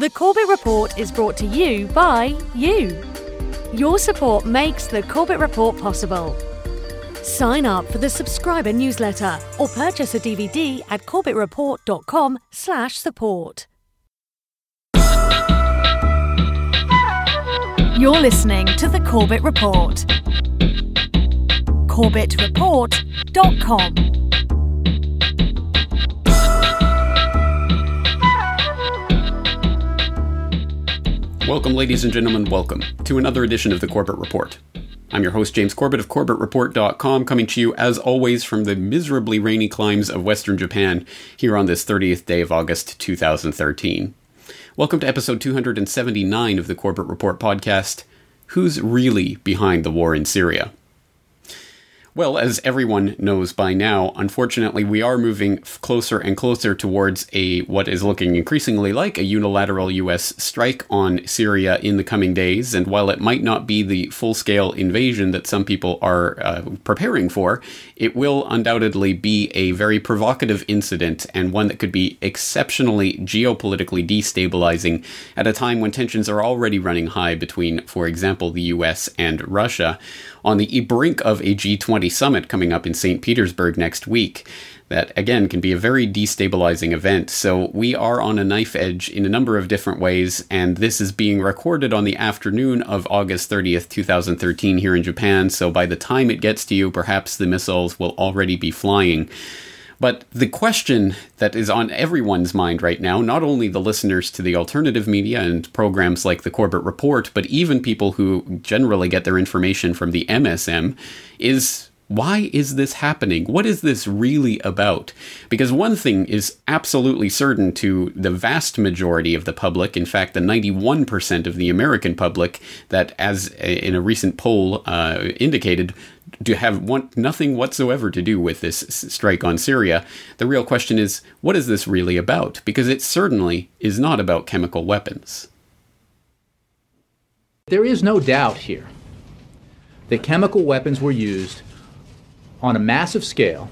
The Corbett Report is brought to you by you. Your support makes the Corbett Report possible. Sign up for the subscriber newsletter or purchase a DVD at corbettreport.com slash support. You're listening to the Corbett Report. corbettreport.com Welcome, ladies and gentlemen, welcome to another edition of the Corbett Report. I'm your host, James Corbett of CorbettReport.com, coming to you, as always, from the miserably rainy climes of Western Japan here on this 30th day of August 2013. Welcome to episode 279 of the Corbett Report podcast Who's Really Behind the War in Syria? Well, as everyone knows by now, unfortunately, we are moving closer and closer towards a what is looking increasingly like a unilateral U.S. strike on Syria in the coming days. And while it might not be the full-scale invasion that some people are uh, preparing for, it will undoubtedly be a very provocative incident and one that could be exceptionally geopolitically destabilizing at a time when tensions are already running high between, for example, the U.S. and Russia on the brink of a G20 summit coming up in St. Petersburg next week. That again can be a very destabilizing event. So, we are on a knife edge in a number of different ways, and this is being recorded on the afternoon of August 30th, 2013, here in Japan. So, by the time it gets to you, perhaps the missiles will already be flying. But the question that is on everyone's mind right now, not only the listeners to the alternative media and programs like the Corbett Report, but even people who generally get their information from the MSM, is why is this happening? What is this really about? Because one thing is absolutely certain to the vast majority of the public, in fact, the 91% of the American public, that as in a recent poll uh, indicated, to have want nothing whatsoever to do with this strike on Syria. The real question is, what is this really about? Because it certainly is not about chemical weapons. There is no doubt here that chemical weapons were used on a massive scale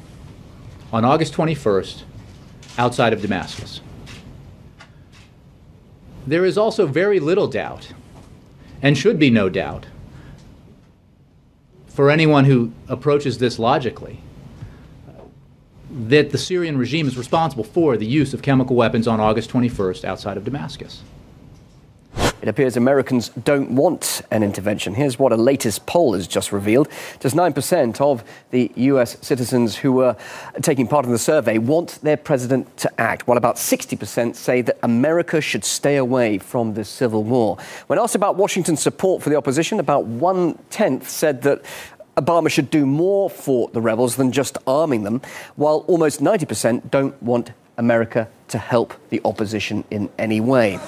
on August 21st outside of Damascus. There is also very little doubt, and should be no doubt, for anyone who approaches this logically that the Syrian regime is responsible for the use of chemical weapons on August 21st outside of Damascus. It appears Americans don't want an intervention. Here's what a latest poll has just revealed. Just 9% of the US citizens who were taking part in the survey want their president to act, while about 60% say that America should stay away from this civil war. When asked about Washington's support for the opposition, about one tenth said that Obama should do more for the rebels than just arming them, while almost 90% don't want America to help the opposition in any way.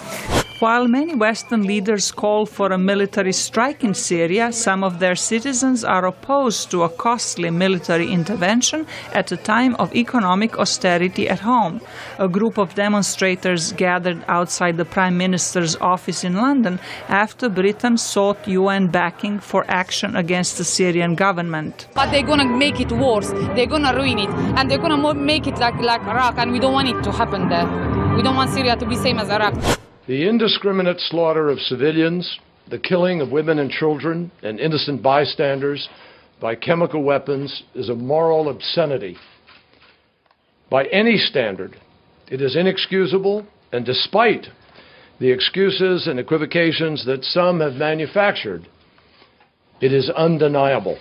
While many Western leaders call for a military strike in Syria, some of their citizens are opposed to a costly military intervention at a time of economic austerity at home. A group of demonstrators gathered outside the Prime Minister's office in London after Britain sought UN backing for action against the Syrian government. But they're gonna make it worse, they're gonna ruin it, and they're gonna make it like, like Iraq, and we don't want it to happen there. We don't want Syria to be same as Iraq. The indiscriminate slaughter of civilians, the killing of women and children and innocent bystanders by chemical weapons is a moral obscenity. By any standard, it is inexcusable, and despite the excuses and equivocations that some have manufactured, it is undeniable.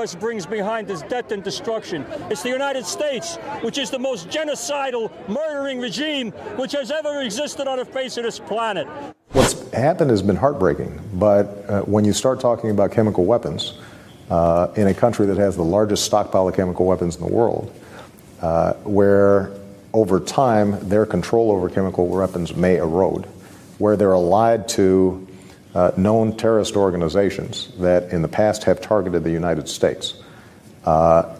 U.S. brings behind is death and destruction. It's the United States, which is the most genocidal, murdering regime which has ever existed on the face of this planet. What's happened has been heartbreaking, but uh, when you start talking about chemical weapons uh, in a country that has the largest stockpile of chemical weapons in the world, uh, where over time their control over chemical weapons may erode, where they're allied to uh, known terrorist organizations that in the past have targeted the United States, uh,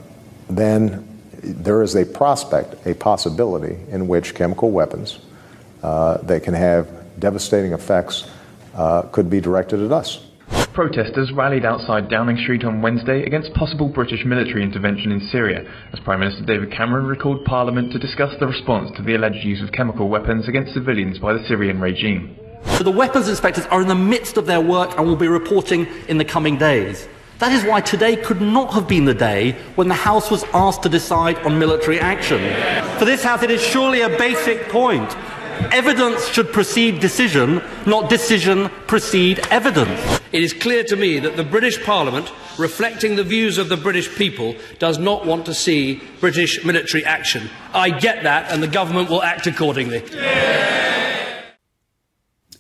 then there is a prospect, a possibility in which chemical weapons uh, that can have devastating effects uh, could be directed at us. Protesters rallied outside Downing Street on Wednesday against possible British military intervention in Syria, as Prime Minister David Cameron recalled Parliament to discuss the response to the alleged use of chemical weapons against civilians by the Syrian regime. So the weapons inspectors are in the midst of their work and will be reporting in the coming days. That is why today could not have been the day when the House was asked to decide on military action. For this House, it is surely a basic point. Evidence should precede decision, not decision precede evidence. It is clear to me that the British Parliament, reflecting the views of the British people, does not want to see British military action. I get that, and the government will act accordingly. Yeah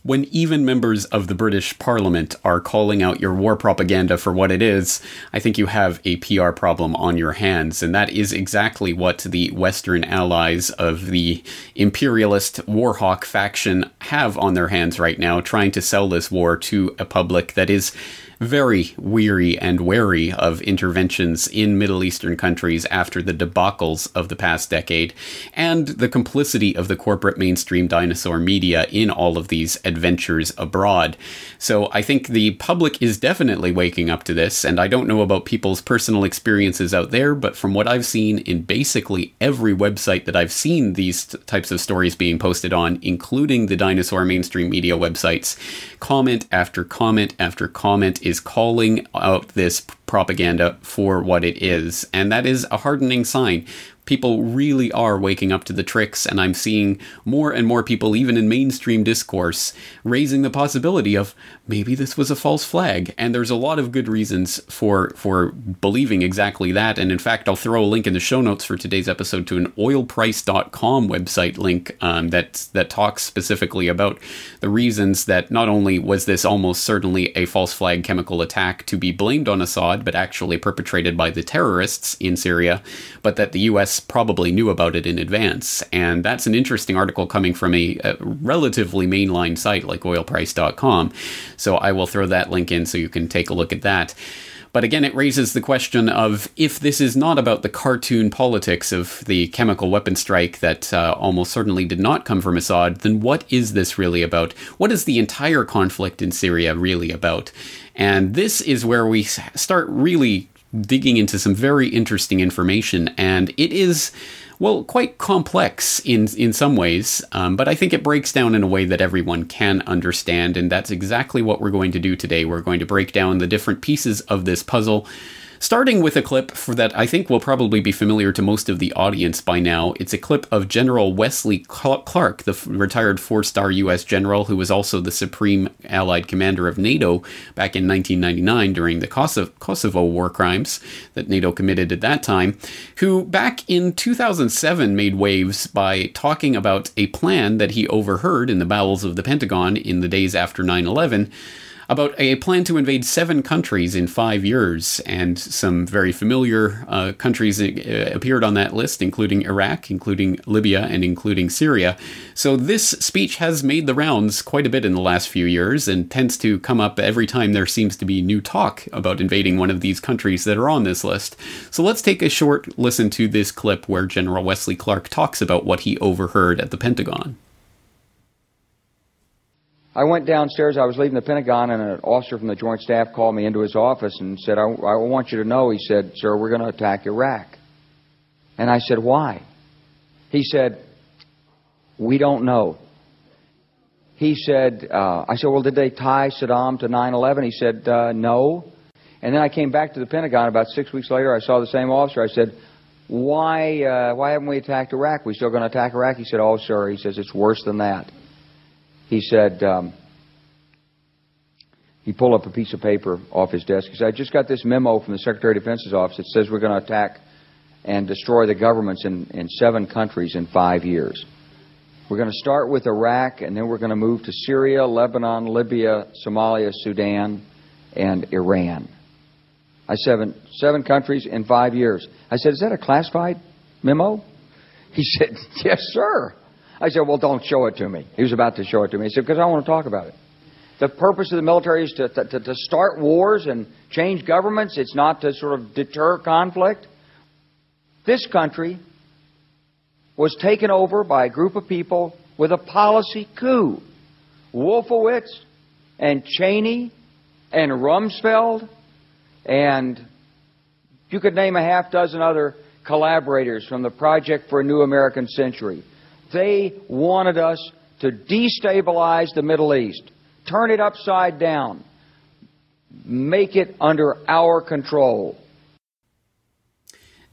when even members of the British Parliament are calling out your war propaganda for what it is, I think you have a PR problem on your hands. And that is exactly what the Western allies of the imperialist warhawk faction have on their hands right now, trying to sell this war to a public that is very weary and wary of interventions in Middle Eastern countries after the debacles of the past decade, and the complicity of the corporate mainstream dinosaur media in all of these adventures abroad. So I think the public is definitely waking up to this, and I don't know about people's personal experiences out there, but from what I've seen in basically every website that I've seen these t- types of stories being posted on, including the dinosaur mainstream media websites, comment after comment after comment is calling out this propaganda for what it is. And that is a hardening sign people really are waking up to the tricks, and I'm seeing more and more people, even in mainstream discourse, raising the possibility of maybe this was a false flag. And there's a lot of good reasons for for believing exactly that. And in fact, I'll throw a link in the show notes for today's episode to an oilprice.com website link um, that that talks specifically about the reasons that not only was this almost certainly a false flag chemical attack to be blamed on Assad, but actually perpetrated by the terrorists in Syria, but that the U.S probably knew about it in advance. And that's an interesting article coming from a, a relatively mainline site like oilprice.com. So I will throw that link in so you can take a look at that. But again, it raises the question of if this is not about the cartoon politics of the chemical weapon strike that uh, almost certainly did not come from Assad, then what is this really about? What is the entire conflict in Syria really about? And this is where we start really digging into some very interesting information, and it is well, quite complex in in some ways, um, but I think it breaks down in a way that everyone can understand, and that's exactly what we're going to do today. We're going to break down the different pieces of this puzzle Starting with a clip for that I think will probably be familiar to most of the audience by now. It's a clip of General Wesley Clark, the retired four star U.S. general who was also the supreme Allied commander of NATO back in 1999 during the Kosovo war crimes that NATO committed at that time, who back in 2007 made waves by talking about a plan that he overheard in the bowels of the Pentagon in the days after 9 11 about a plan to invade seven countries in five years, and some very familiar uh, countries uh, appeared on that list, including Iraq, including Libya, and including Syria. So this speech has made the rounds quite a bit in the last few years, and tends to come up every time there seems to be new talk about invading one of these countries that are on this list. So let's take a short listen to this clip where General Wesley Clark talks about what he overheard at the Pentagon. I went downstairs. I was leaving the Pentagon, and an officer from the Joint Staff called me into his office and said, I, I want you to know, he said, sir, we're going to attack Iraq. And I said, why? He said, we don't know. He said, uh, I said, well, did they tie Saddam to 9-11? He said, uh, no. And then I came back to the Pentagon about six weeks later. I saw the same officer. I said, why, uh, why haven't we attacked Iraq? We still going to attack Iraq? He said, oh, sir. He says, it's worse than that he said, um, he pulled up a piece of paper off his desk. He said, I just got this memo from the Secretary of Defense's office. It says we're going to attack and destroy the governments in, in seven countries in five years. We're going to start with Iraq, and then we're going to move to Syria, Lebanon, Libya, Somalia, Sudan, and Iran. I seven, seven countries in five years. I said, is that a classified memo? He said, yes, sir. I said, well, don't show it to me. He was about to show it to me. He said, because I want to talk about it. The purpose of the military is to, to, to start wars and change governments. It's not to sort of deter conflict. This country was taken over by a group of people with a policy coup. Wolfowitz and Cheney and Rumsfeld, and you could name a half dozen other collaborators from the Project for a New American Century. They wanted us to destabilize the Middle East, turn it upside down, make it under our control.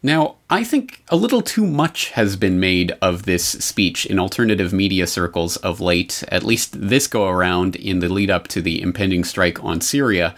Now, I think a little too much has been made of this speech in alternative media circles of late, at least this go around in the lead up to the impending strike on Syria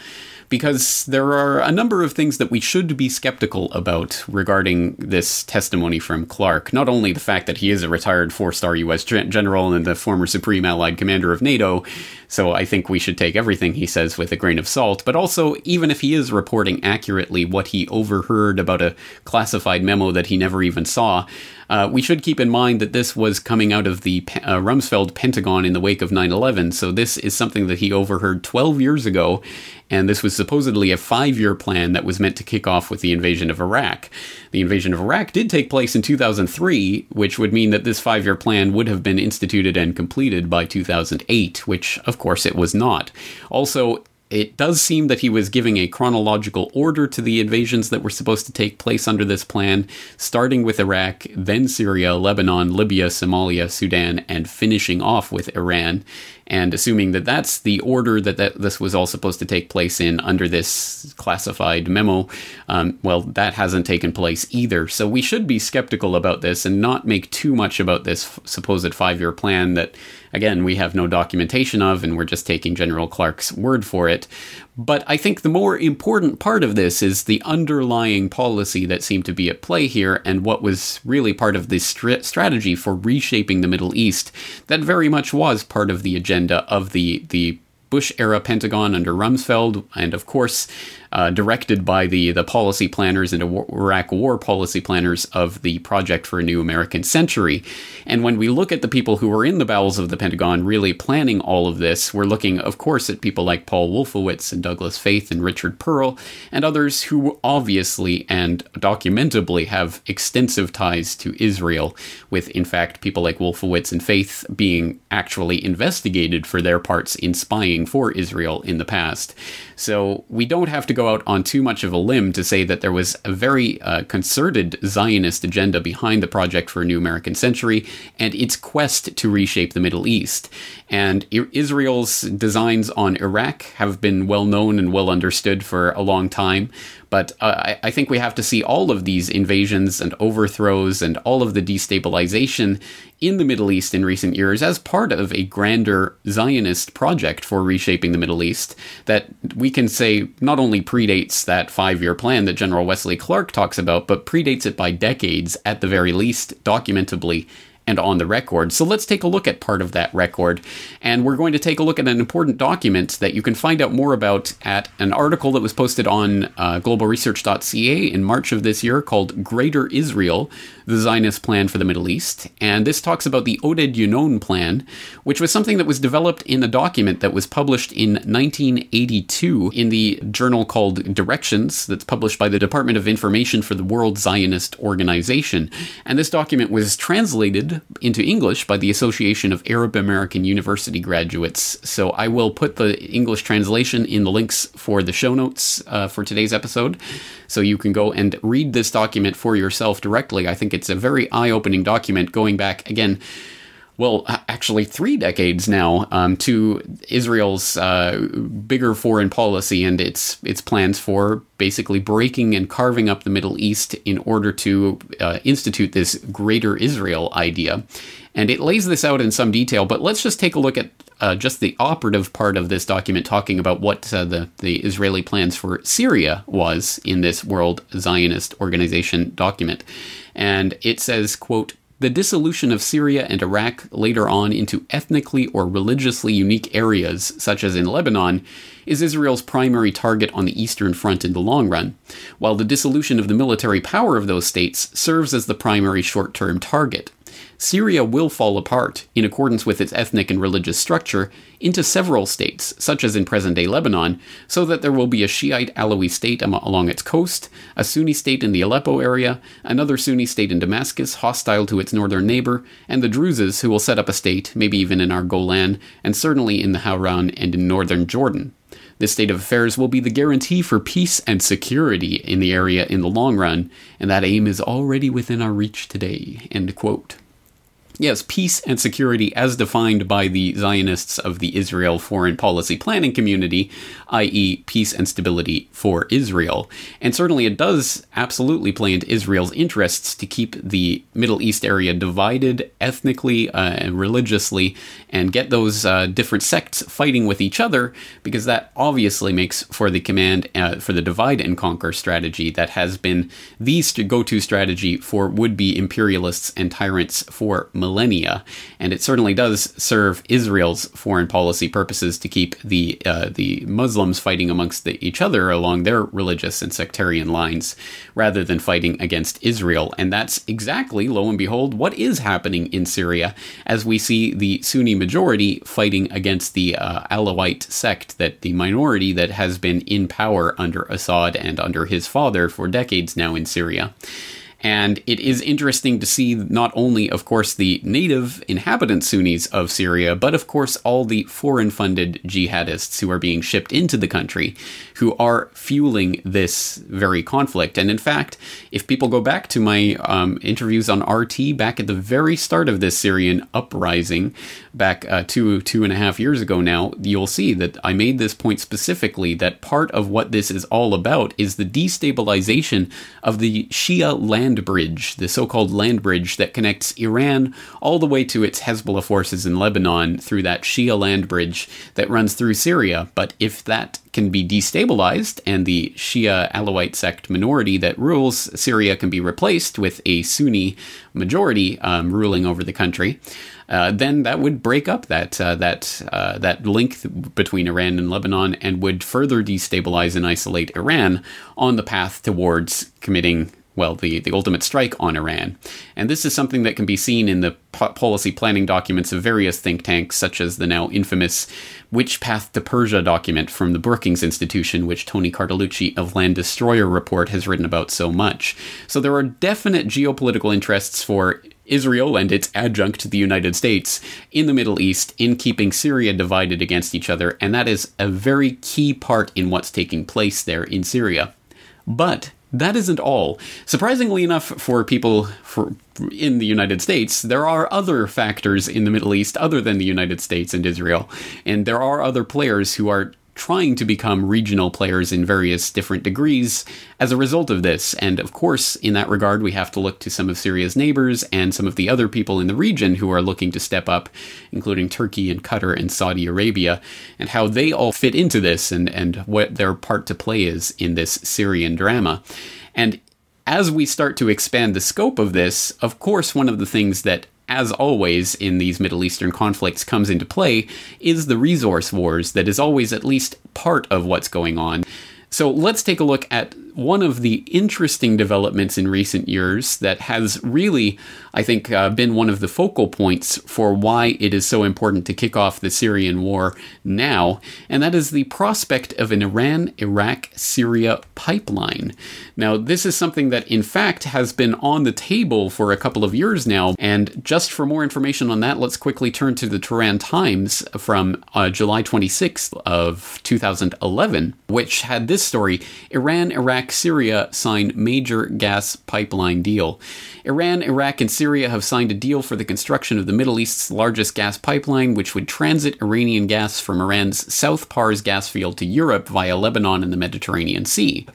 because there are a number of things that we should be skeptical about regarding this testimony from Clark. Not only the fact that he is a retired four star U.S. general and the former Supreme Allied Commander of NATO, so I think we should take everything he says with a grain of salt, but also, even if he is reporting accurately what he overheard about a classified memo that he never even saw, uh, we should keep in mind that this was coming out of the uh, Rumsfeld Pentagon in the wake of 9 11. So this is something that he overheard 12 years ago, and this was supposedly a five year plan that was meant to kick off with the invasion of Iraq. The invasion of Iraq did take place in 2003, which would mean that this five year plan would have been instituted and completed by 2008, which of course it was not. Also, it does seem that he was giving a chronological order to the invasions that were supposed to take place under this plan, starting with Iraq, then Syria, Lebanon, Libya, Somalia, Sudan, and finishing off with Iran and assuming that that's the order that, that this was all supposed to take place in under this classified memo, um, well, that hasn't taken place either. So we should be skeptical about this and not make too much about this f- supposed five year plan that, again, we have no documentation of and we're just taking General Clark's word for it. But I think the more important part of this is the underlying policy that seemed to be at play here and what was really part of the st- strategy for reshaping the Middle East that very much was part of the agenda of the, the Bush era Pentagon under Rumsfeld, and of course, uh, directed by the, the policy planners and Iraq war policy planners of the Project for a New American Century. And when we look at the people who were in the bowels of the Pentagon really planning all of this, we're looking, of course, at people like Paul Wolfowitz and Douglas Feith and Richard Perle, and others who obviously and documentably have extensive ties to Israel, with, in fact, people like Wolfowitz and Feith being actually investigated for their parts in spying for Israel in the past. So we don't have to go out on too much of a limb to say that there was a very uh, concerted Zionist agenda behind the Project for a New American Century and its quest to reshape the Middle East. And Israel's designs on Iraq have been well known and well understood for a long time. But uh, I, I think we have to see all of these invasions and overthrows and all of the destabilization in the Middle East in recent years as part of a grander Zionist project for reshaping the Middle East that we can say not only predates that five year plan that General Wesley Clark talks about, but predates it by decades at the very least, documentably and on the record. So let's take a look at part of that record. And we're going to take a look at an important document that you can find out more about at an article that was posted on uh, globalresearch.ca in March of this year called Greater Israel the Zionist Plan for the Middle East. And this talks about the Oded Yinon Plan, which was something that was developed in a document that was published in 1982 in the journal called Directions, that's published by the Department of Information for the World Zionist Organization. And this document was translated into English by the Association of Arab American University Graduates. So I will put the English translation in the links for the show notes uh, for today's episode. So you can go and read this document for yourself directly. I think it's a very eye opening document going back, again, well, actually, three decades now um, to Israel's uh, bigger foreign policy and its its plans for basically breaking and carving up the Middle East in order to uh, institute this Greater Israel idea. And it lays this out in some detail, but let's just take a look at uh, just the operative part of this document talking about what uh, the, the Israeli plans for Syria was in this World Zionist Organization document. And it says, quote, the dissolution of Syria and Iraq later on into ethnically or religiously unique areas, such as in Lebanon, is Israel's primary target on the Eastern Front in the long run, while the dissolution of the military power of those states serves as the primary short term target. Syria will fall apart, in accordance with its ethnic and religious structure, into several states, such as in present day Lebanon, so that there will be a Shiite Alawi state along its coast, a Sunni state in the Aleppo area, another Sunni state in Damascus, hostile to its northern neighbor, and the Druzes, who will set up a state, maybe even in our Golan, and certainly in the Hauran and in northern Jordan. This state of affairs will be the guarantee for peace and security in the area in the long run, and that aim is already within our reach today. End quote. Yes, peace and security as defined by the Zionists of the Israel foreign policy planning community, i.e., peace and stability for Israel. And certainly it does absolutely play into Israel's interests to keep the Middle East area divided ethnically uh, and religiously and get those uh, different sects fighting with each other, because that obviously makes for the command uh, for the divide and conquer strategy that has been the go to strategy for would be imperialists and tyrants for millennia millennia, and it certainly does serve Israel's foreign policy purposes to keep the uh, the Muslims fighting amongst the, each other along their religious and sectarian lines, rather than fighting against Israel. And that's exactly, lo and behold, what is happening in Syria, as we see the Sunni majority fighting against the uh, Alawite sect, that the minority that has been in power under Assad and under his father for decades now in Syria. And it is interesting to see not only, of course, the native inhabitant Sunnis of Syria, but of course all the foreign funded jihadists who are being shipped into the country who are fueling this very conflict. And in fact, if people go back to my um, interviews on RT back at the very start of this Syrian uprising, back uh, two, two and a half years ago now, you'll see that I made this point specifically that part of what this is all about is the destabilization of the Shia land bridge, the so called land bridge that connects Iran all the way to its Hezbollah forces in Lebanon through that Shia land bridge that runs through Syria. But if that can be destabilized and the Shia Alawite sect minority that rules Syria can be replaced with a Sunni majority um, ruling over the country, uh, then that would break up that uh, that uh, that link between Iran and Lebanon and would further destabilize and isolate Iran on the path towards committing well, the, the ultimate strike on Iran. And this is something that can be seen in the po- policy planning documents of various think tanks, such as the now infamous Which Path to Persia document from the Brookings Institution, which Tony Cartalucci of Land Destroyer Report has written about so much. So there are definite geopolitical interests for Israel and its adjunct, the United States, in the Middle East in keeping Syria divided against each other, and that is a very key part in what's taking place there in Syria. But that isn't all. Surprisingly enough, for people for, in the United States, there are other factors in the Middle East other than the United States and Israel, and there are other players who are trying to become regional players in various different degrees as a result of this. And of course, in that regard, we have to look to some of Syria's neighbors and some of the other people in the region who are looking to step up, including Turkey and Qatar and Saudi Arabia, and how they all fit into this and, and what their part to play is in this Syrian drama. And as we start to expand the scope of this, of course, one of the things that as always in these Middle Eastern conflicts, comes into play is the resource wars that is always at least part of what's going on. So let's take a look at one of the interesting developments in recent years that has really, I think, uh, been one of the focal points for why it is so important to kick off the Syrian war now, and that is the prospect of an Iran Iraq Syria pipeline. Now, this is something that, in fact, has been on the table for a couple of years now, and just for more information on that, let's quickly turn to the Tehran Times from uh, July 26th of 2011, which had this story Iran Iraq Syria sign major gas pipeline deal. Iran, Iraq, and Syria have signed a deal for the construction of the Middle East's largest gas pipeline, which would transit Iranian gas from Iran's South Pars gas field to Europe via Lebanon and the Mediterranean Sea.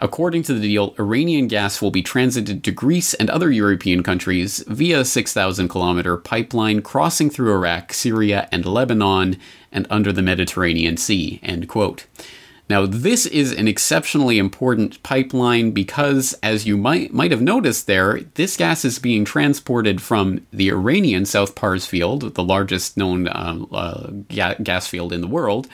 According to the deal, Iranian gas will be transited to Greece and other European countries via a 6,000 kilometer pipeline crossing through Iraq, Syria, and Lebanon and under the Mediterranean Sea. End quote. Now, this is an exceptionally important pipeline because, as you might might have noticed there, this gas is being transported from the Iranian South Pars field, the largest known uh, uh, gas field in the world,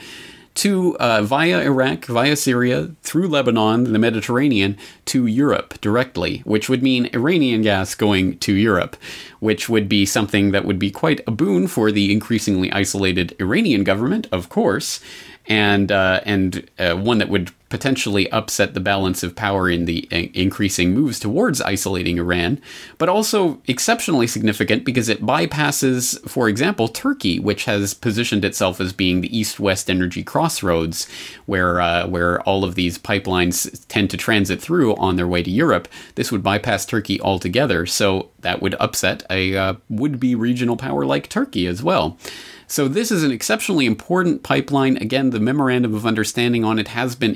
to uh, via Iraq, via Syria, through Lebanon, the Mediterranean, to Europe directly, which would mean Iranian gas going to Europe, which would be something that would be quite a boon for the increasingly isolated Iranian government, of course, and uh, and uh, one that would potentially upset the balance of power in the increasing moves towards isolating Iran, but also exceptionally significant because it bypasses, for example, Turkey, which has positioned itself as being the east-west energy crossroads, where uh, where all of these pipelines tend to transit through on their way to Europe. This would bypass Turkey altogether, so that would upset a uh, would-be regional power like Turkey as well. So this is an exceptionally important pipeline. Again, the memorandum of understanding on it has been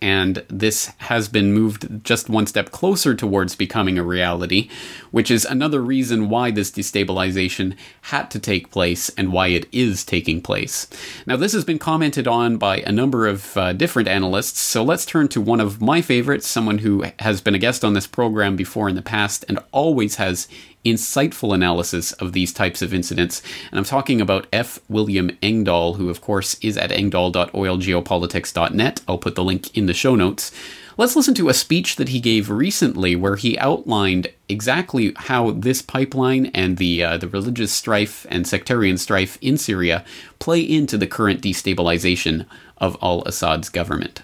and this has been moved just one step closer towards becoming a reality, which is another reason why this destabilization had to take place and why it is taking place. Now, this has been commented on by a number of uh, different analysts, so let's turn to one of my favorites, someone who has been a guest on this program before in the past and always has insightful analysis of these types of incidents. And I'm talking about F. William Engdahl, who, of course, is at engdahl.oilgeopolitics.net. I'll put the link in the show notes. Let's listen to a speech that he gave recently where he outlined exactly how this pipeline and the uh, the religious strife and sectarian strife in Syria play into the current destabilization of al-Assad's government.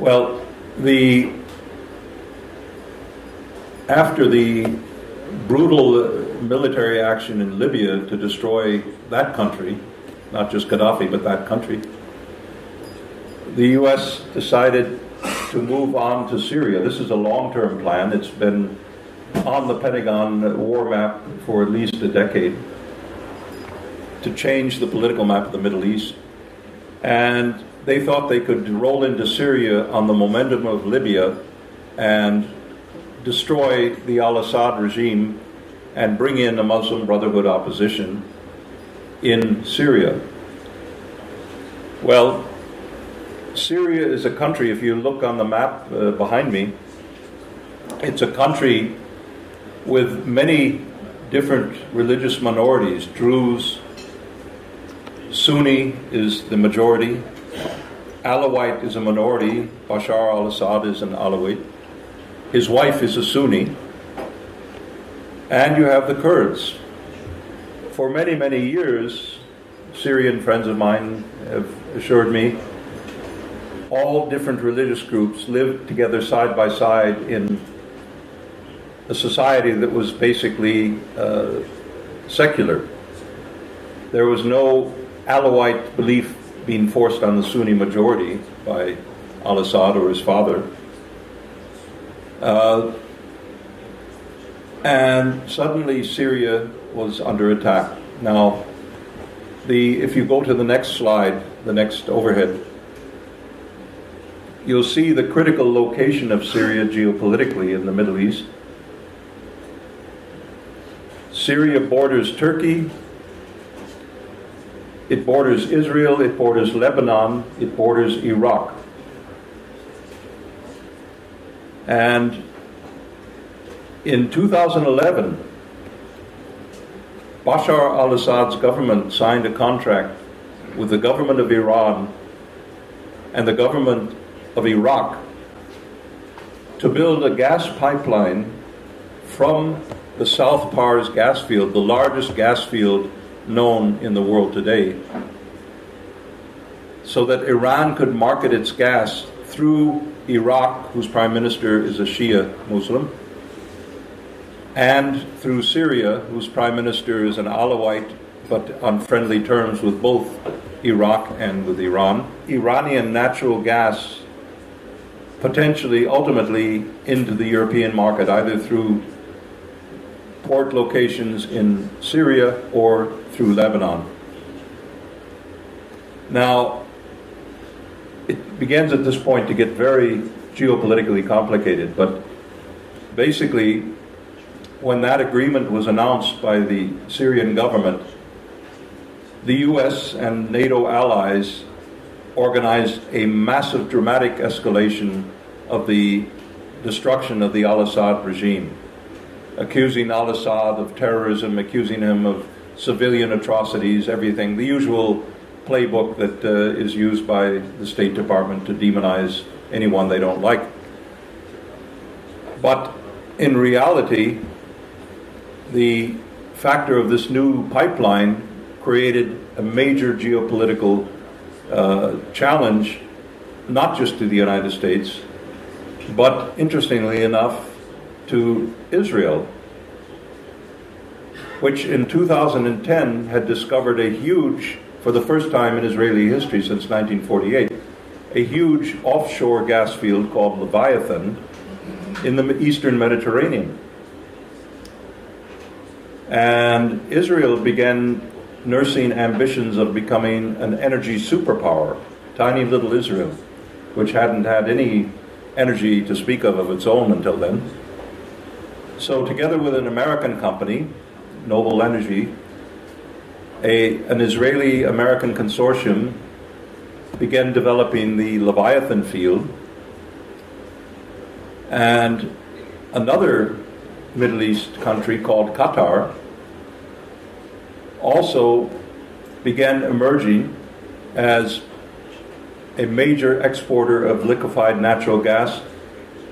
Well, the after the brutal military action in Libya to destroy that country, not just Gaddafi, but that country, the U.S. decided to move on to Syria. This is a long term plan. It's been on the Pentagon war map for at least a decade to change the political map of the Middle East. And they thought they could roll into Syria on the momentum of Libya and destroy the al Assad regime and bring in a Muslim Brotherhood opposition in Syria. Well, Syria is a country, if you look on the map uh, behind me, it's a country with many different religious minorities. Druze, Sunni is the majority, Alawite is a minority, Bashar al Assad is an Alawite. His wife is a Sunni. And you have the Kurds. For many, many years, Syrian friends of mine have assured me all different religious groups lived together side by side in a society that was basically uh, secular. There was no Alawite belief being forced on the Sunni majority by al Assad or his father. Uh, and suddenly Syria was under attack. Now, the, if you go to the next slide, the next overhead, you'll see the critical location of Syria geopolitically in the Middle East. Syria borders Turkey, it borders Israel, it borders Lebanon, it borders Iraq. And in 2011, Bashar al Assad's government signed a contract with the government of Iran and the government of Iraq to build a gas pipeline from the South Pars gas field, the largest gas field known in the world today, so that Iran could market its gas through Iraq, whose prime minister is a Shia Muslim, and through Syria, whose prime minister is an Alawite but on friendly terms with both Iraq and with Iran. Iranian natural gas potentially, ultimately, into the European market, either through port locations in Syria or through Lebanon. Now, begins at this point to get very geopolitically complicated, but basically, when that agreement was announced by the Syrian government, the US and NATO allies organized a massive, dramatic escalation of the destruction of the al Assad regime, accusing al Assad of terrorism, accusing him of civilian atrocities, everything, the usual playbook that uh, is used by the State Department to demonize anyone they don't like. But in reality, the factor of this new pipeline created a major geopolitical uh, challenge, not just to the United States, but interestingly enough, to Israel, which in 2010 had discovered a huge, for the first time in Israeli history since 1948, a huge offshore gas field called Leviathan in the eastern Mediterranean. And Israel began nursing ambitions of becoming an energy superpower, tiny little Israel, which hadn't had any energy to speak of of its own until then. So, together with an American company, Noble Energy, a, an Israeli American consortium began developing the Leviathan field, and another Middle East country called Qatar also began emerging as a major exporter of liquefied natural gas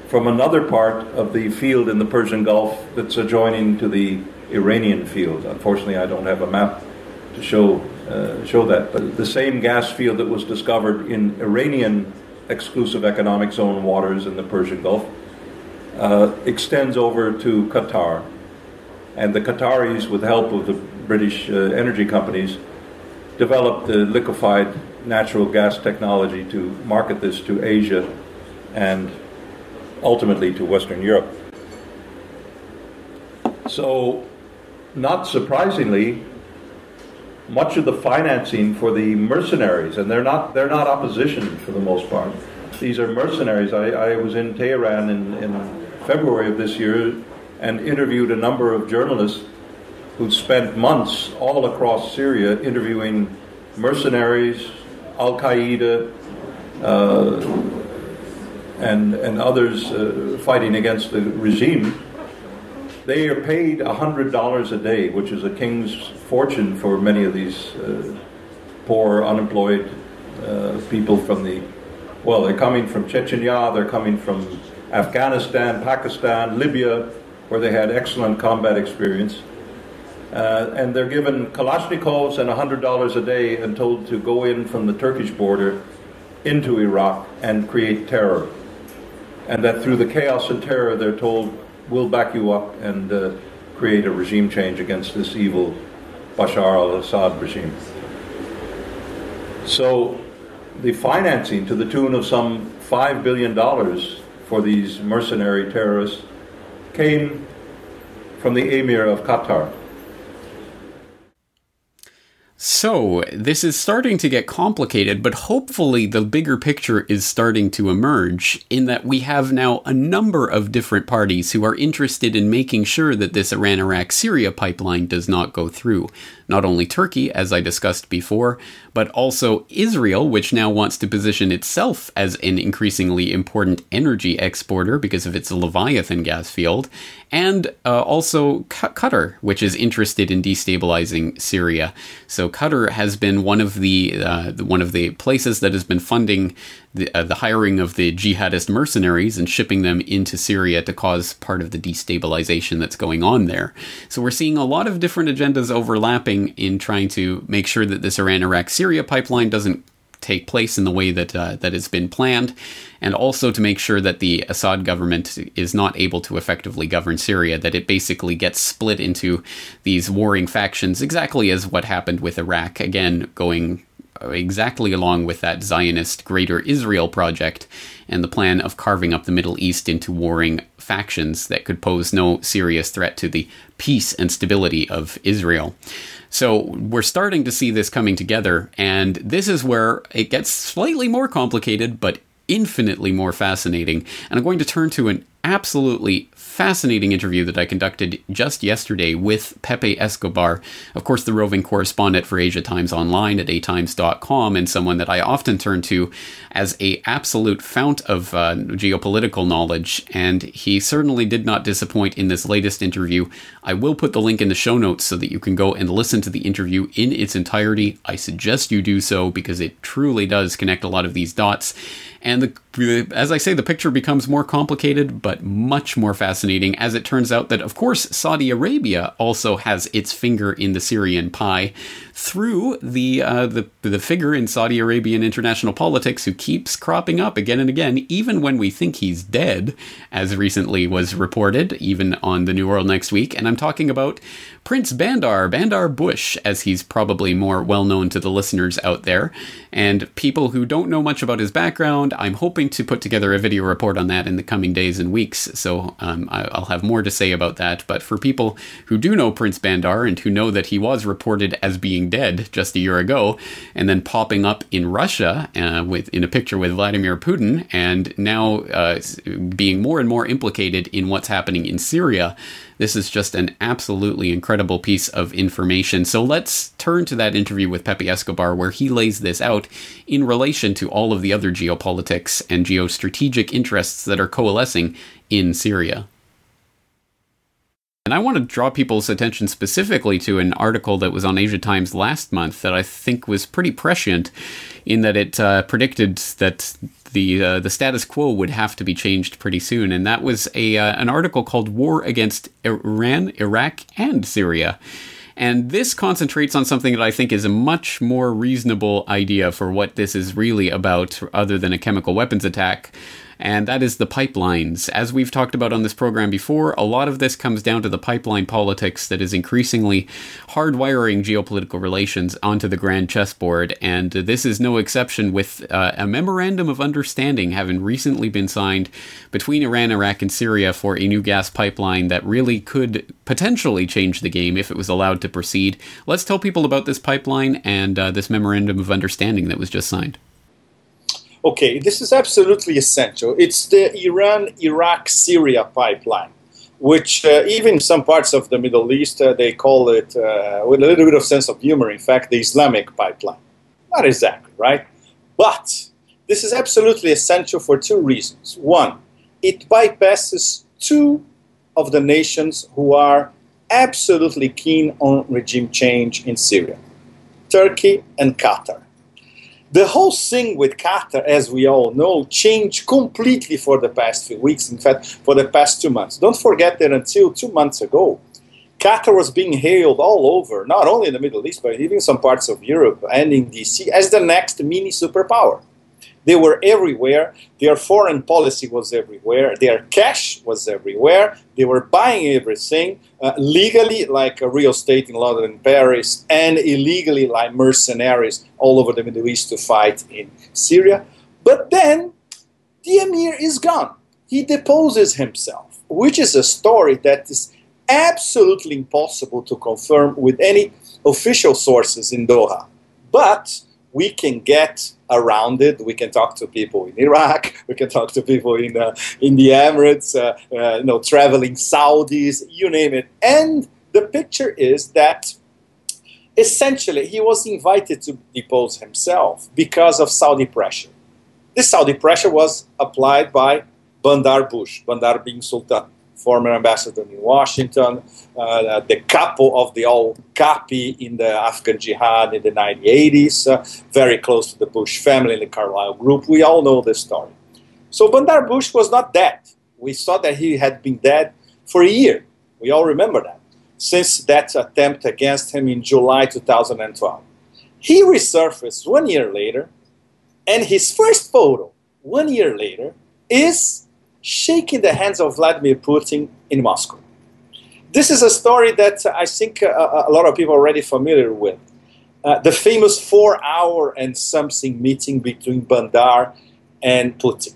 from another part of the field in the Persian Gulf that's adjoining to the Iranian field. Unfortunately, I don't have a map to show uh, show that. But the same gas field that was discovered in Iranian exclusive economic zone waters in the Persian Gulf uh, extends over to Qatar, and the Qataris, with the help of the British uh, energy companies, developed the liquefied natural gas technology to market this to Asia and ultimately to Western Europe. So, not surprisingly, much of the financing for the mercenaries, and they're not they're not opposition for the most part. These are mercenaries. I, I was in Tehran in, in February of this year and interviewed a number of journalists who'd spent months all across Syria interviewing mercenaries, Al Qaeda, uh, and and others uh, fighting against the regime they are paid $100 a day, which is a king's fortune for many of these uh, poor, unemployed uh, people from the, well, they're coming from Chechnya, they're coming from Afghanistan, Pakistan, Libya, where they had excellent combat experience. Uh, and they're given Kalashnikovs and $100 a day and told to go in from the Turkish border into Iraq and create terror. And that through the chaos and terror, they're told we'll back you up and uh, create a regime change against this evil Bashar al Assad regime. So, the financing to the tune of some $5 billion for these mercenary terrorists came from the Emir of Qatar. So, this is starting to get complicated, but hopefully the bigger picture is starting to emerge in that we have now a number of different parties who are interested in making sure that this Iran Iraq Syria pipeline does not go through. Not only Turkey, as I discussed before, but also Israel, which now wants to position itself as an increasingly important energy exporter because of its Leviathan gas field, and uh, also Qatar, which is interested in destabilizing Syria. So Qatar has been one of the uh, one of the places that has been funding the, uh, the hiring of the jihadist mercenaries and shipping them into Syria to cause part of the destabilization that's going on there. So we're seeing a lot of different agendas overlapping in trying to make sure that this Iran-Iraq Syria pipeline doesn't take place in the way that uh, that has been planned, and also to make sure that the Assad government is not able to effectively govern Syria, that it basically gets split into these warring factions, exactly as what happened with Iraq. Again, going exactly along with that Zionist Greater Israel project and the plan of carving up the Middle East into warring factions that could pose no serious threat to the peace and stability of Israel. So we're starting to see this coming together, and this is where it gets slightly more complicated, but infinitely more fascinating. And I'm going to turn to an absolutely fascinating interview that I conducted just yesterday with Pepe Escobar, of course, the roving correspondent for Asia Times Online at atimes.com, and someone that I often turn to as a absolute fount of uh, geopolitical knowledge. And he certainly did not disappoint in this latest interview. I will put the link in the show notes so that you can go and listen to the interview in its entirety. I suggest you do so because it truly does connect a lot of these dots. And the, as I say, the picture becomes more complicated, but much more fascinating as it turns out that, of course, Saudi Arabia also has its finger in the Syrian pie through the uh, the the figure in Saudi Arabian international politics who keeps cropping up again and again, even when we think he's dead, as recently was reported, even on the New World next week. And I'm talking about Prince Bandar, Bandar Bush, as he's probably more well known to the listeners out there. And people who don't know much about his background, I'm hoping to put together a video report on that in the coming days and weeks. So um, I'll have more to say about that. But for people who do know Prince Bandar and who know that he was reported as being dead just a year ago, and then popping up in Russia uh, with in a picture with Vladimir Putin, and now uh, being more and more implicated in what's happening in Syria. This is just an absolutely incredible piece of information. So let's turn to that interview with Pepe Escobar, where he lays this out in relation to all of the other geopolitics and geostrategic interests that are coalescing in Syria. And I want to draw people's attention specifically to an article that was on Asia Times last month that I think was pretty prescient in that it uh, predicted that the uh, the status quo would have to be changed pretty soon, and that was a uh, an article called "War Against Iran, Iraq, and Syria." And this concentrates on something that I think is a much more reasonable idea for what this is really about, other than a chemical weapons attack and that is the pipelines. As we've talked about on this program before, a lot of this comes down to the pipeline politics that is increasingly hardwiring geopolitical relations onto the grand chessboard, and this is no exception with uh, a memorandum of understanding having recently been signed between Iran, Iraq, and Syria for a new gas pipeline that really could potentially change the game if it was allowed to proceed. Let's tell people about this pipeline and uh, this memorandum of understanding that was just signed. Okay, this is absolutely essential. It's the Iran Iraq Syria pipeline, which uh, even some parts of the Middle East uh, they call it, uh, with a little bit of sense of humor, in fact, the Islamic pipeline. Not exactly, right? But this is absolutely essential for two reasons. One, it bypasses two of the nations who are absolutely keen on regime change in Syria Turkey and Qatar. The whole thing with Qatar, as we all know, changed completely for the past few weeks, in fact, for the past two months. Don't forget that until two months ago, Qatar was being hailed all over, not only in the Middle East, but even some parts of Europe and in DC, as the next mini superpower. They were everywhere. Their foreign policy was everywhere. Their cash was everywhere. They were buying everything uh, legally, like a real estate in London and Paris, and illegally, like mercenaries all over the Middle East to fight in Syria. But then the emir is gone. He deposes himself, which is a story that is absolutely impossible to confirm with any official sources in Doha. But we can get around it. We can talk to people in Iraq. We can talk to people in uh, in the Emirates. Uh, uh, you know, traveling Saudis, you name it. And the picture is that essentially he was invited to depose himself because of Saudi pressure. This Saudi pressure was applied by Bandar Bush, Bandar bin Sultan former ambassador in Washington, uh, the capo of the old Capi in the Afghan jihad in the 1980s, uh, very close to the Bush family in the Carlyle group. We all know this story. So Bandar Bush was not dead. We saw that he had been dead for a year. We all remember that, since that attempt against him in July 2012. He resurfaced one year later, and his first photo, one year later, is shaking the hands of Vladimir Putin in Moscow. This is a story that I think a, a lot of people are already familiar with. Uh, the famous four hour and something meeting between Bandar and Putin,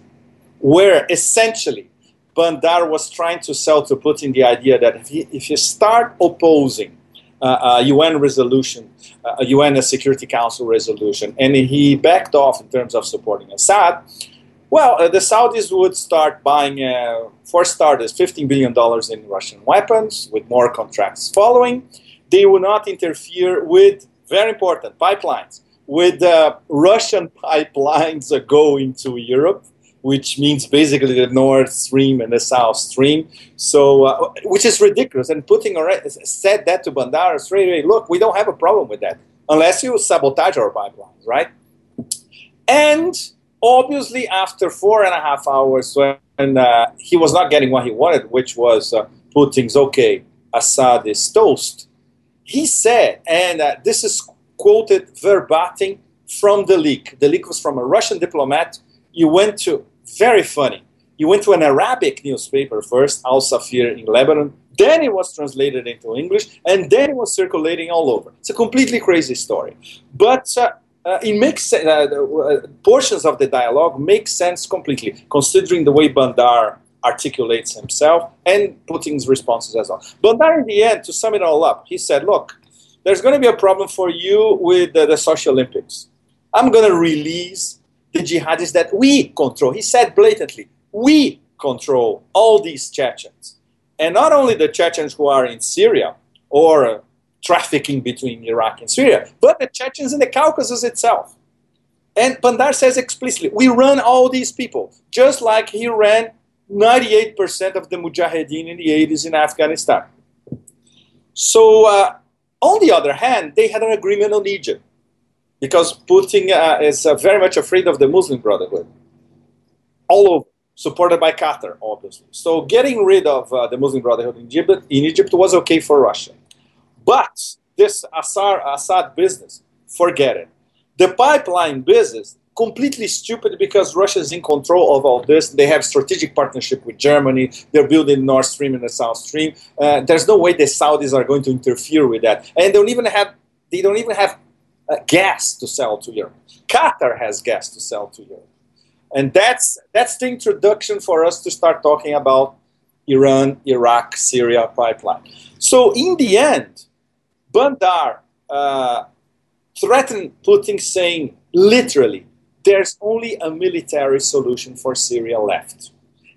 where essentially Bandar was trying to sell to Putin the idea that if, he, if you start opposing uh, a UN resolution, uh, a UN Security Council resolution, and he backed off in terms of supporting Assad, well, uh, the Saudis would start buying, uh, for starters, $15 billion in Russian weapons, with more contracts following. They would not interfere with, very important, pipelines, with uh, Russian pipelines going to Europe, which means basically the North Stream and the South Stream. So, uh, which is ridiculous. And Putin already said that to Bandar straight away. Look, we don't have a problem with that unless you sabotage our pipelines, right? And Obviously, after four and a half hours, when uh, he was not getting what he wanted, which was uh, Putin's okay, Assad is toast, he said, and uh, this is quoted verbatim from the leak. The leak was from a Russian diplomat. You went to, very funny, you went to an Arabic newspaper first, Al Safir in Lebanon. Then it was translated into English, and then it was circulating all over. It's a completely crazy story. But uh, uh, it makes uh, uh, portions of the dialogue make sense completely, considering the way Bandar articulates himself and Putin's responses as well. Bandar, in the end, to sum it all up, he said, "Look, there's going to be a problem for you with the Sochi Olympics. I'm going to release the jihadists that we control." He said blatantly, "We control all these Chechens, and not only the Chechens who are in Syria or." Trafficking between Iraq and Syria, but the Chechens in the Caucasus itself. And Bandar says explicitly, we run all these people, just like he ran 98% of the Mujahideen in the 80s in Afghanistan. So, uh, on the other hand, they had an agreement on Egypt because Putin uh, is uh, very much afraid of the Muslim Brotherhood, all of, supported by Qatar, obviously. So, getting rid of uh, the Muslim Brotherhood in Egypt, in Egypt was okay for Russia. But this Assad, Assad business, forget it. The pipeline business, completely stupid because Russia is in control of all this. They have strategic partnership with Germany. They're building Nord Stream and the South Stream. Uh, there's no way the Saudis are going to interfere with that. And they don't even have they don't even have uh, gas to sell to Europe. Qatar has gas to sell to Europe. And that's that's the introduction for us to start talking about Iran, Iraq, Syria pipeline. So in the end, Bandar uh, threatened Putin, saying literally, there's only a military solution for Syria left.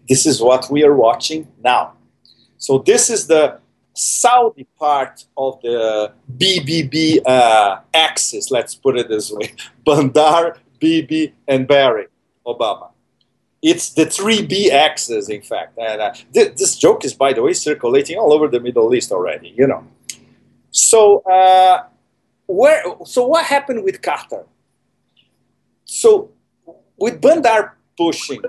This is what we are watching now. So, this is the Saudi part of the BBB uh, axis, let's put it this way Bandar, Bibi, and Barry Obama. It's the 3B axis, in fact. And uh, th- this joke is, by the way, circulating all over the Middle East already, you know. So, uh, where, so what happened with Qatar? So, with Bandar pushing,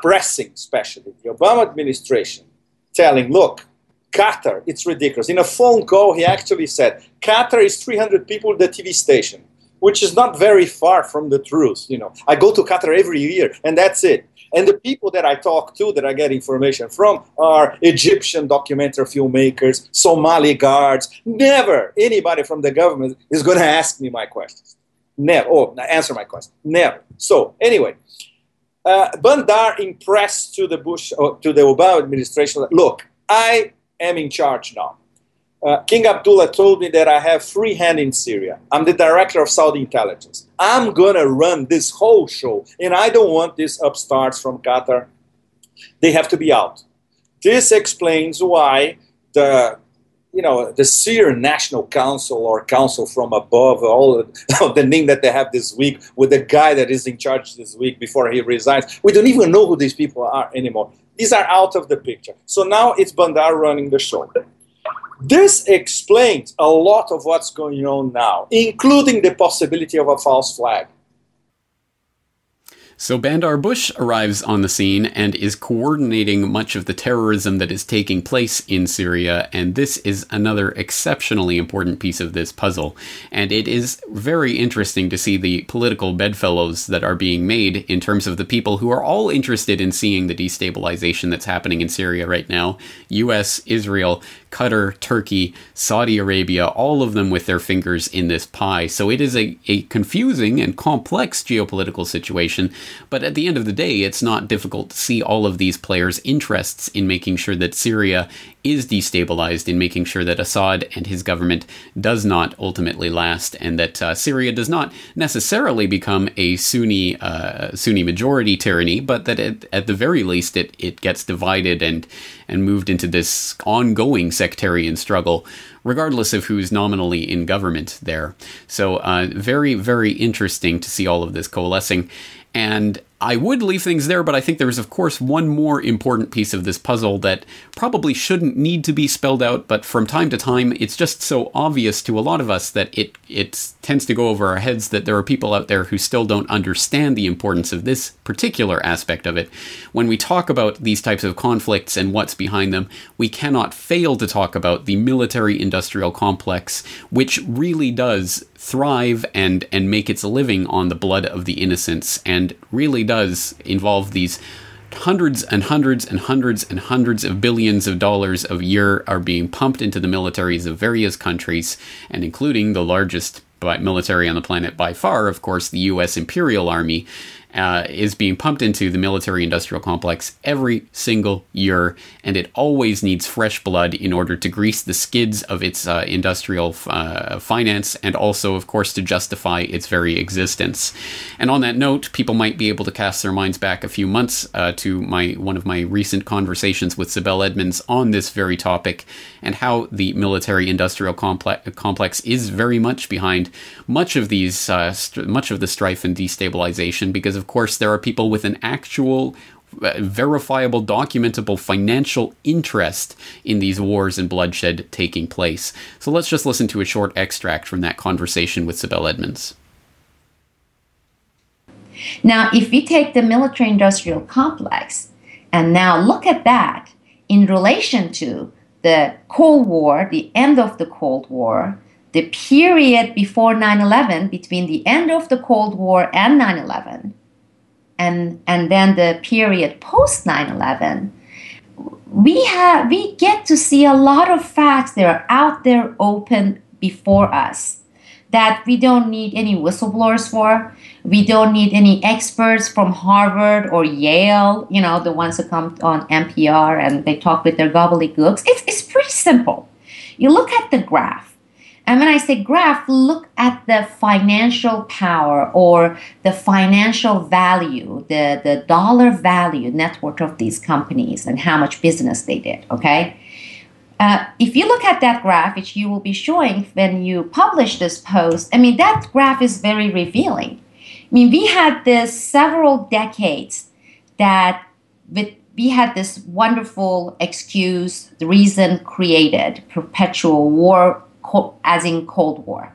pressing, especially the Obama administration, telling, look, Qatar, it's ridiculous. In a phone call, he actually said, Qatar is 300 people the TV station, which is not very far from the truth. You know, I go to Qatar every year, and that's it. And the people that I talk to, that I get information from, are Egyptian documentary filmmakers, Somali guards. Never anybody from the government is going to ask me my questions. Never. Oh, answer my question. Never. So anyway, uh, Bandar impressed to the Bush, uh, to the Obama administration. Look, I am in charge now. Uh, King Abdullah told me that I have free hand in Syria. I'm the director of Saudi intelligence. I'm going to run this whole show, and I don't want these upstarts from Qatar. They have to be out. This explains why the you know the Syrian National Council or Council from above, all the name that they have this week, with the guy that is in charge this week before he resigns. We don't even know who these people are anymore. These are out of the picture. So now it's Bandar running the show. This explains a lot of what's going on now, including the possibility of a false flag. So Bandar Bush arrives on the scene and is coordinating much of the terrorism that is taking place in Syria, and this is another exceptionally important piece of this puzzle. And it is very interesting to see the political bedfellows that are being made in terms of the people who are all interested in seeing the destabilization that's happening in Syria right now. US, Israel, Qatar, Turkey, Saudi Arabia, all of them with their fingers in this pie. So it is a, a confusing and complex geopolitical situation, but at the end of the day, it's not difficult to see all of these players' interests in making sure that Syria is destabilized, in making sure that Assad and his government does not ultimately last, and that uh, Syria does not necessarily become a Sunni uh, Sunni majority tyranny, but that it, at the very least it, it gets divided and and moved into this ongoing sectarian struggle, regardless of who's nominally in government there. So, uh, very, very interesting to see all of this coalescing. And I would leave things there, but I think there's, of course, one more important piece of this puzzle that probably shouldn't need to be spelled out, but from time to time, it's just so obvious to a lot of us that it, it tends to go over our heads that there are people out there who still don't understand the importance of this particular aspect of it. When we talk about these types of conflicts and what's behind them, we cannot fail to talk about the military industrial complex, which really does thrive and and make its living on the blood of the innocents and really does involve these hundreds and hundreds and hundreds and hundreds of billions of dollars a year are being pumped into the militaries of various countries and including the largest military on the planet by far of course the US Imperial Army uh, is being pumped into the military industrial complex every single year, and it always needs fresh blood in order to grease the skids of its uh, industrial uh, finance and also, of course, to justify its very existence. And on that note, people might be able to cast their minds back a few months uh, to my one of my recent conversations with Sibel Edmonds on this very topic and how the military industrial comple- complex is very much behind much of these uh, st- much of the strife and destabilization because of course, there are people with an actual uh, verifiable, documentable financial interest in these wars and bloodshed taking place. So let's just listen to a short extract from that conversation with Sibel Edmonds. Now, if we take the military industrial complex and now look at that in relation to the Cold War, the end of the Cold War, the period before 9 11, between the end of the Cold War and 9 11, and and then the period post 9/11 we have we get to see a lot of facts that are out there open before us that we don't need any whistleblowers for. We don't need any experts from harvard or yale you know the ones that come on npr and they talk with their gobbledygooks. It's, it's pretty simple. You look at the graph and when I say graph, look at the financial power or the financial value, the, the dollar value, network of these companies and how much business they did. Okay. Uh, if you look at that graph, which you will be showing when you publish this post, I mean, that graph is very revealing. I mean, we had this several decades that with we had this wonderful excuse, the reason created perpetual war as in Cold War,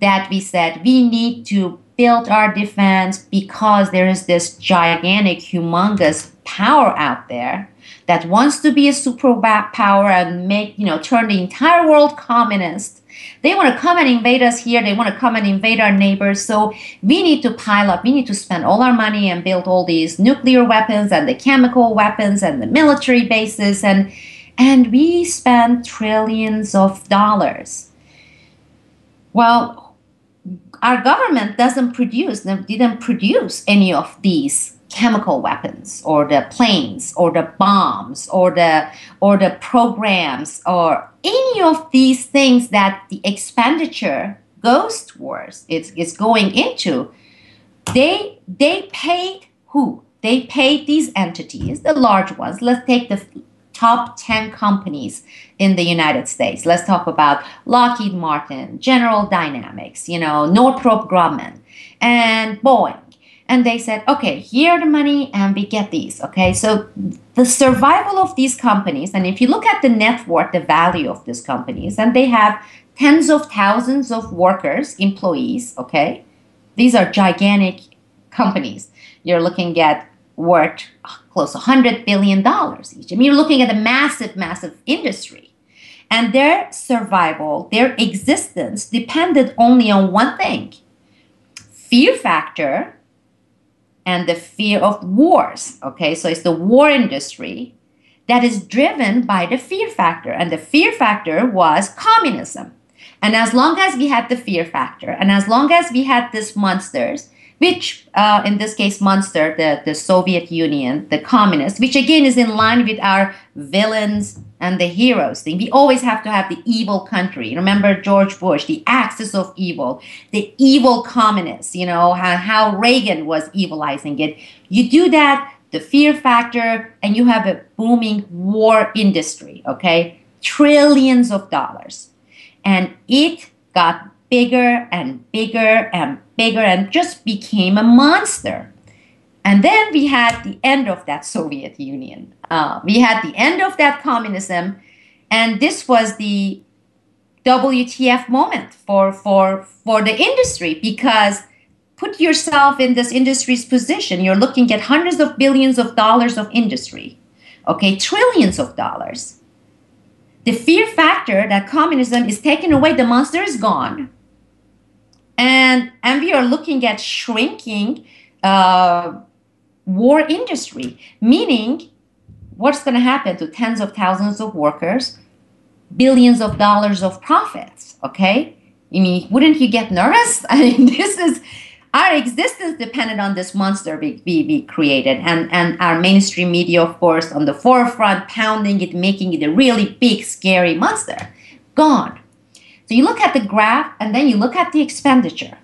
that we said we need to build our defense because there is this gigantic, humongous power out there that wants to be a superpower and make, you know, turn the entire world communist. They want to come and invade us here. They want to come and invade our neighbors. So we need to pile up. We need to spend all our money and build all these nuclear weapons and the chemical weapons and the military bases and and we spend trillions of dollars well, our government doesn't produce, didn't produce any of these chemical weapons or the planes or the bombs or the or the programs or any of these things that the expenditure goes towards it's, it's going into they they paid who? They paid these entities the large ones. Let's take the top 10 companies in the United States. Let's talk about Lockheed Martin, General Dynamics, you know, Northrop Grumman, and Boeing. And they said, okay, here are the money, and we get these. Okay, so the survival of these companies, and if you look at the net worth, the value of these companies, and they have tens of thousands of workers, employees, okay, these are gigantic companies. You're looking at worth close to $100 billion each. I mean, you're looking at a massive, massive industry. And their survival, their existence depended only on one thing fear factor and the fear of wars. Okay, so it's the war industry that is driven by the fear factor. And the fear factor was communism. And as long as we had the fear factor, and as long as we had these monsters, which uh, in this case Munster, the, the Soviet Union, the communists, which again is in line with our villains and the heroes thing. We always have to have the evil country. Remember George Bush, the axis of evil, the evil communists, you know, how, how Reagan was evilizing it. You do that, the fear factor, and you have a booming war industry, okay? Trillions of dollars. And it got bigger and bigger and bigger and just became a monster. And then we had the end of that Soviet Union. Uh, we had the end of that communism. And this was the WTF moment for, for, for the industry because put yourself in this industry's position. You're looking at hundreds of billions of dollars of industry, okay, trillions of dollars. The fear factor that communism is taken away, the monster is gone. And, and we are looking at shrinking uh, war industry, meaning what's going to happen to tens of thousands of workers, billions of dollars of profits, okay? I mean, wouldn't you get nervous? I mean, this is our existence depended on this monster we, we, we, created and, and our mainstream media of course on the forefront pounding it making it a really big scary monster gone so you look at the graph and then you look at the expenditure.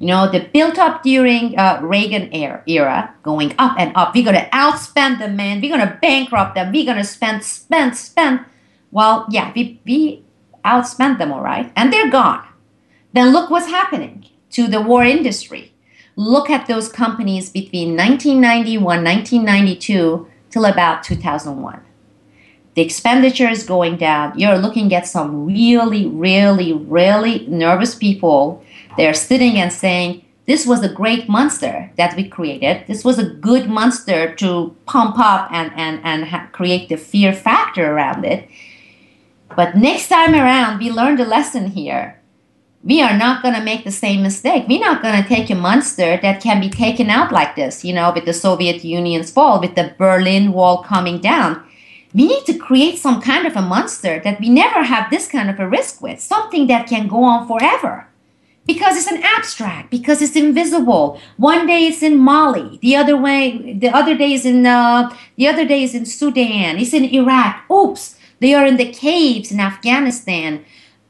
You know the built up during uh, reagan era, going up and up. We're going to outspend them man. We're going to bankrupt them. We're going to spend spend spend. Well yeah we, we outspent them all right? And they're gone. Then look what's happening to the war industry. Look at those companies between 1991, 1992 till about 2001. The expenditure is going down. You're looking at some really, really, really nervous people. They're sitting and saying, This was a great monster that we created. This was a good monster to pump up and, and, and ha- create the fear factor around it. But next time around, we learned a lesson here we are not going to make the same mistake. We're not going to take a monster that can be taken out like this, you know, with the Soviet Union's fall, with the Berlin Wall coming down. We need to create some kind of a monster that we never have this kind of a risk with, something that can go on forever. Because it's an abstract, because it's invisible. One day it's in Mali, the other way, the other day is in, uh, the other day is in Sudan, it's in Iraq. Oops, they are in the caves in Afghanistan.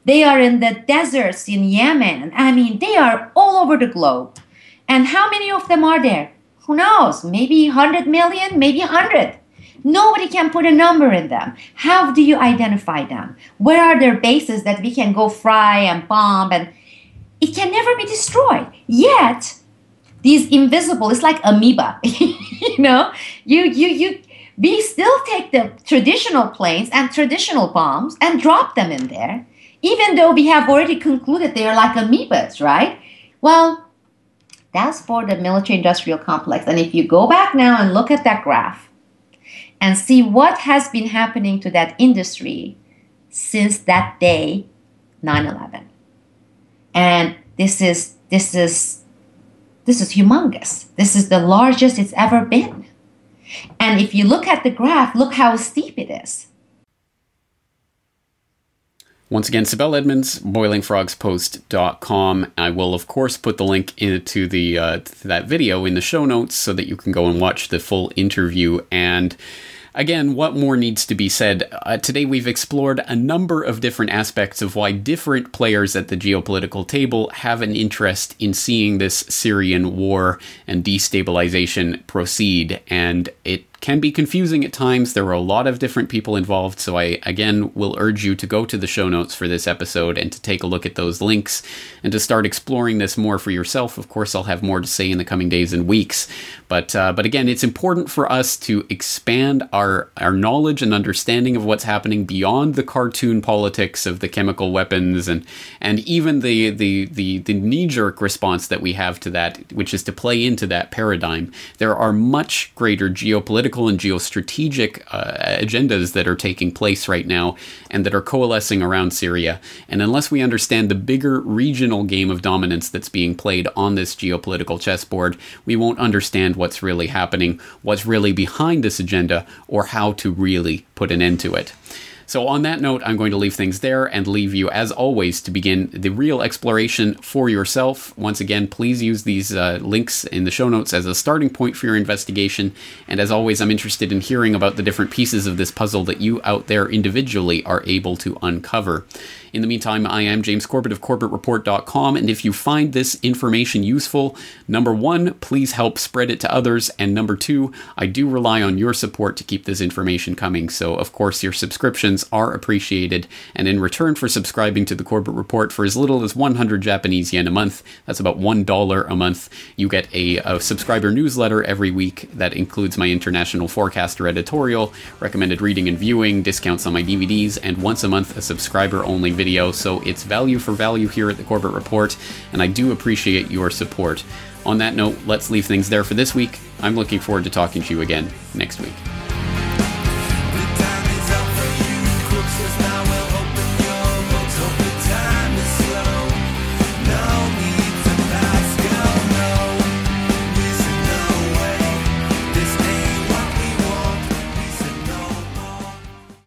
They are in the deserts in Yemen. I mean, they are all over the globe. And how many of them are there? Who knows? Maybe 100 million, maybe 100. Nobody can put a number in them. How do you identify them? Where are their bases that we can go fry and bomb and it can never be destroyed. Yet, these invisible, it's like amoeba. you know, you you you we still take the traditional planes and traditional bombs and drop them in there even though we have already concluded they are like amoebas, right? Well, that's for the military industrial complex. And if you go back now and look at that graph and see what has been happening to that industry since that day, 9 11. And this is, this is, this is humongous. This is the largest it's ever been. And if you look at the graph, look how steep it is. Once again, Sibel Edmonds, boilingfrogspost.com. I will, of course, put the link into the uh, to that video in the show notes so that you can go and watch the full interview. And again, what more needs to be said? Uh, today, we've explored a number of different aspects of why different players at the geopolitical table have an interest in seeing this Syrian war and destabilization proceed. And it can be confusing at times. There are a lot of different people involved, so I again will urge you to go to the show notes for this episode and to take a look at those links and to start exploring this more for yourself. Of course, I'll have more to say in the coming days and weeks, but uh, but again, it's important for us to expand our our knowledge and understanding of what's happening beyond the cartoon politics of the chemical weapons and and even the the the, the knee jerk response that we have to that, which is to play into that paradigm. There are much greater geopolitical political and geostrategic uh, agendas that are taking place right now and that are coalescing around Syria. And unless we understand the bigger regional game of dominance that's being played on this geopolitical chessboard, we won't understand what's really happening, what's really behind this agenda, or how to really put an end to it. So, on that note, I'm going to leave things there and leave you, as always, to begin the real exploration for yourself. Once again, please use these uh, links in the show notes as a starting point for your investigation. And as always, I'm interested in hearing about the different pieces of this puzzle that you out there individually are able to uncover. In the meantime, I am James Corbett of CorbettReport.com, and if you find this information useful, number one, please help spread it to others, and number two, I do rely on your support to keep this information coming. So, of course, your subscriptions are appreciated, and in return for subscribing to the Corbett Report for as little as 100 Japanese yen a month, that's about $1 a month, you get a, a subscriber newsletter every week that includes my international forecaster editorial, recommended reading and viewing, discounts on my DVDs, and once a month a subscriber only video. So it's value for value here at the Corbett Report, and I do appreciate your support. On that note, let's leave things there for this week. I'm looking forward to talking to you again next week.